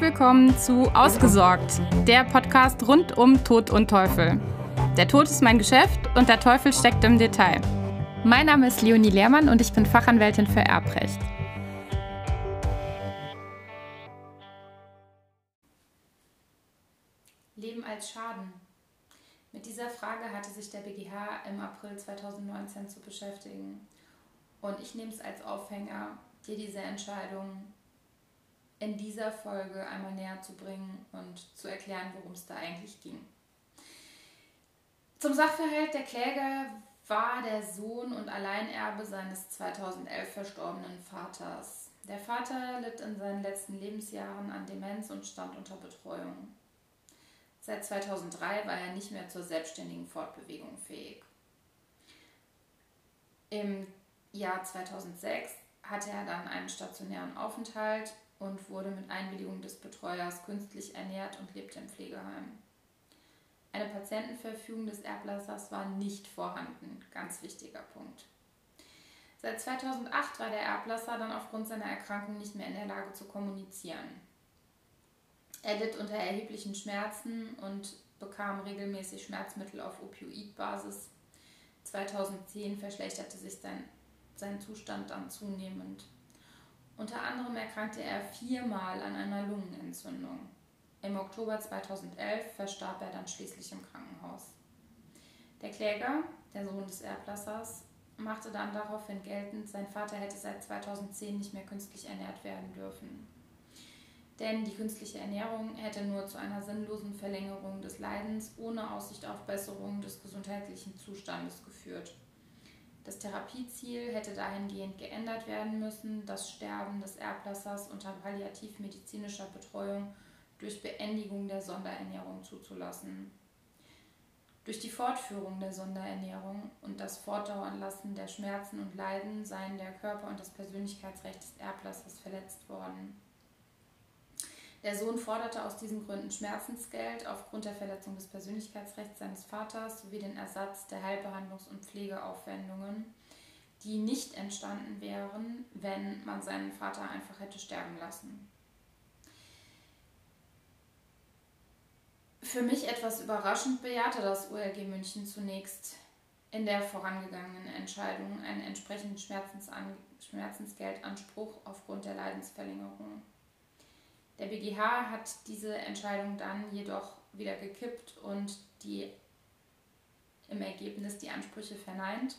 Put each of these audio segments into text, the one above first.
Willkommen zu Ausgesorgt, der Podcast rund um Tod und Teufel. Der Tod ist mein Geschäft und der Teufel steckt im Detail. Mein Name ist Leonie Lehrmann und ich bin Fachanwältin für Erbrecht. Leben als Schaden. Mit dieser Frage hatte sich der BGH im April 2019 zu beschäftigen. Und ich nehme es als Aufhänger, dir diese Entscheidung in dieser Folge einmal näher zu bringen und zu erklären, worum es da eigentlich ging. Zum Sachverhalt der Kläger war der Sohn und Alleinerbe seines 2011 verstorbenen Vaters. Der Vater litt in seinen letzten Lebensjahren an Demenz und stand unter Betreuung. Seit 2003 war er nicht mehr zur selbstständigen Fortbewegung fähig. Im Jahr 2006 hatte er dann einen stationären Aufenthalt und wurde mit Einwilligung des Betreuers künstlich ernährt und lebte im Pflegeheim. Eine Patientenverfügung des Erblassers war nicht vorhanden, ganz wichtiger Punkt. Seit 2008 war der Erblasser dann aufgrund seiner Erkrankung nicht mehr in der Lage zu kommunizieren. Er litt unter erheblichen Schmerzen und bekam regelmäßig Schmerzmittel auf Opioidbasis. 2010 verschlechterte sich sein, sein Zustand dann zunehmend. Unter anderem erkrankte er viermal an einer Lungenentzündung. Im Oktober 2011 verstarb er dann schließlich im Krankenhaus. Der Kläger, der Sohn des Erblassers, machte dann daraufhin geltend, sein Vater hätte seit 2010 nicht mehr künstlich ernährt werden dürfen. Denn die künstliche Ernährung hätte nur zu einer sinnlosen Verlängerung des Leidens ohne Aussicht auf Besserung des gesundheitlichen Zustandes geführt. Das Therapieziel hätte dahingehend geändert werden müssen, das Sterben des Erblassers unter palliativmedizinischer Betreuung durch Beendigung der Sonderernährung zuzulassen. Durch die Fortführung der Sonderernährung und das Fortdauern lassen der Schmerzen und Leiden seien der Körper und das Persönlichkeitsrecht des Erblassers verletzt worden. Der Sohn forderte aus diesen Gründen Schmerzensgeld aufgrund der Verletzung des Persönlichkeitsrechts seines Vaters sowie den Ersatz der Heilbehandlungs- und Pflegeaufwendungen, die nicht entstanden wären, wenn man seinen Vater einfach hätte sterben lassen. Für mich etwas überraschend bejahte das OLG München zunächst in der vorangegangenen Entscheidung einen entsprechenden Schmerzensgeldanspruch aufgrund der Leidensverlängerung. Der BGH hat diese Entscheidung dann jedoch wieder gekippt und die im Ergebnis die Ansprüche verneint.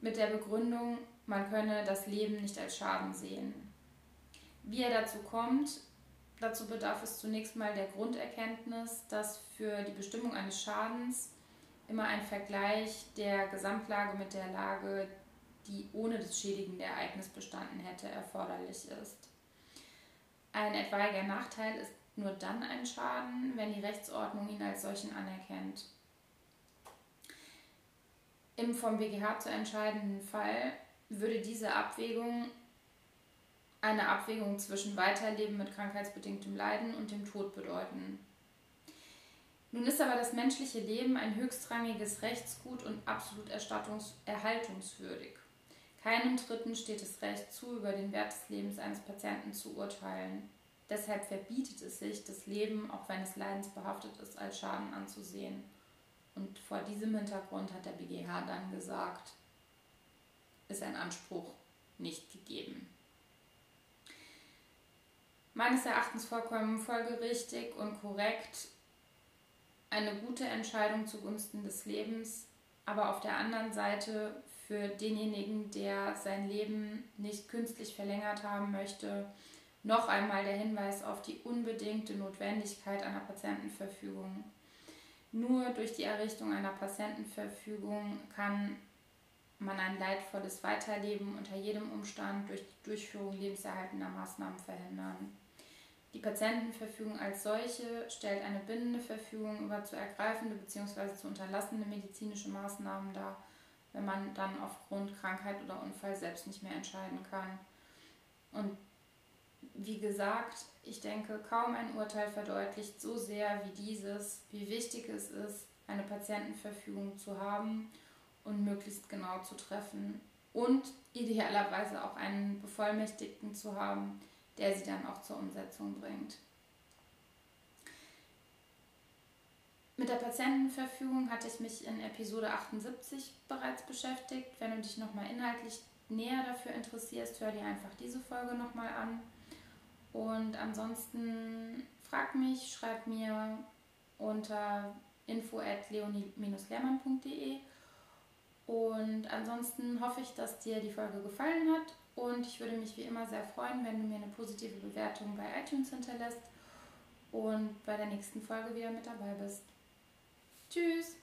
Mit der Begründung, man könne das Leben nicht als Schaden sehen. Wie er dazu kommt, dazu bedarf es zunächst mal der Grunderkenntnis, dass für die Bestimmung eines Schadens immer ein Vergleich der Gesamtlage mit der Lage, die ohne das schädigende Ereignis bestanden hätte, erforderlich ist. Ein etwaiger Nachteil ist nur dann ein Schaden, wenn die Rechtsordnung ihn als solchen anerkennt. Im vom BGH zu entscheidenden Fall würde diese Abwägung eine Abwägung zwischen Weiterleben mit krankheitsbedingtem Leiden und dem Tod bedeuten. Nun ist aber das menschliche Leben ein höchstrangiges Rechtsgut und absolut erhaltungswürdig. Keinem Dritten steht das Recht zu, über den Wert des Lebens eines Patienten zu urteilen. Deshalb verbietet es sich, das Leben, auch wenn es leidensbehaftet ist, als Schaden anzusehen. Und vor diesem Hintergrund hat der BGH dann gesagt, ist ein Anspruch nicht gegeben. Meines Erachtens vollkommen folgerichtig und korrekt eine gute Entscheidung zugunsten des Lebens, aber auf der anderen Seite für denjenigen, der sein Leben nicht künstlich verlängert haben möchte, noch einmal der Hinweis auf die unbedingte Notwendigkeit einer Patientenverfügung. Nur durch die Errichtung einer Patientenverfügung kann man ein leidvolles Weiterleben unter jedem Umstand durch die Durchführung lebenserhaltender Maßnahmen verhindern. Die Patientenverfügung als solche stellt eine bindende Verfügung über zu ergreifende bzw. zu unterlassene medizinische Maßnahmen dar, wenn man dann aufgrund Krankheit oder Unfall selbst nicht mehr entscheiden kann. Und wie gesagt, ich denke, kaum ein Urteil verdeutlicht so sehr wie dieses, wie wichtig es ist, eine Patientenverfügung zu haben und möglichst genau zu treffen und idealerweise auch einen Bevollmächtigten zu haben, der sie dann auch zur Umsetzung bringt. Mit der Patientenverfügung hatte ich mich in Episode 78 bereits beschäftigt. Wenn du dich nochmal inhaltlich näher dafür interessierst, hör dir einfach diese Folge nochmal an. Und ansonsten frag mich, schreib mir unter info at leonie-lehrmann.de und ansonsten hoffe ich, dass dir die Folge gefallen hat und ich würde mich wie immer sehr freuen, wenn du mir eine positive Bewertung bei iTunes hinterlässt und bei der nächsten Folge wieder mit dabei bist. Tschüss.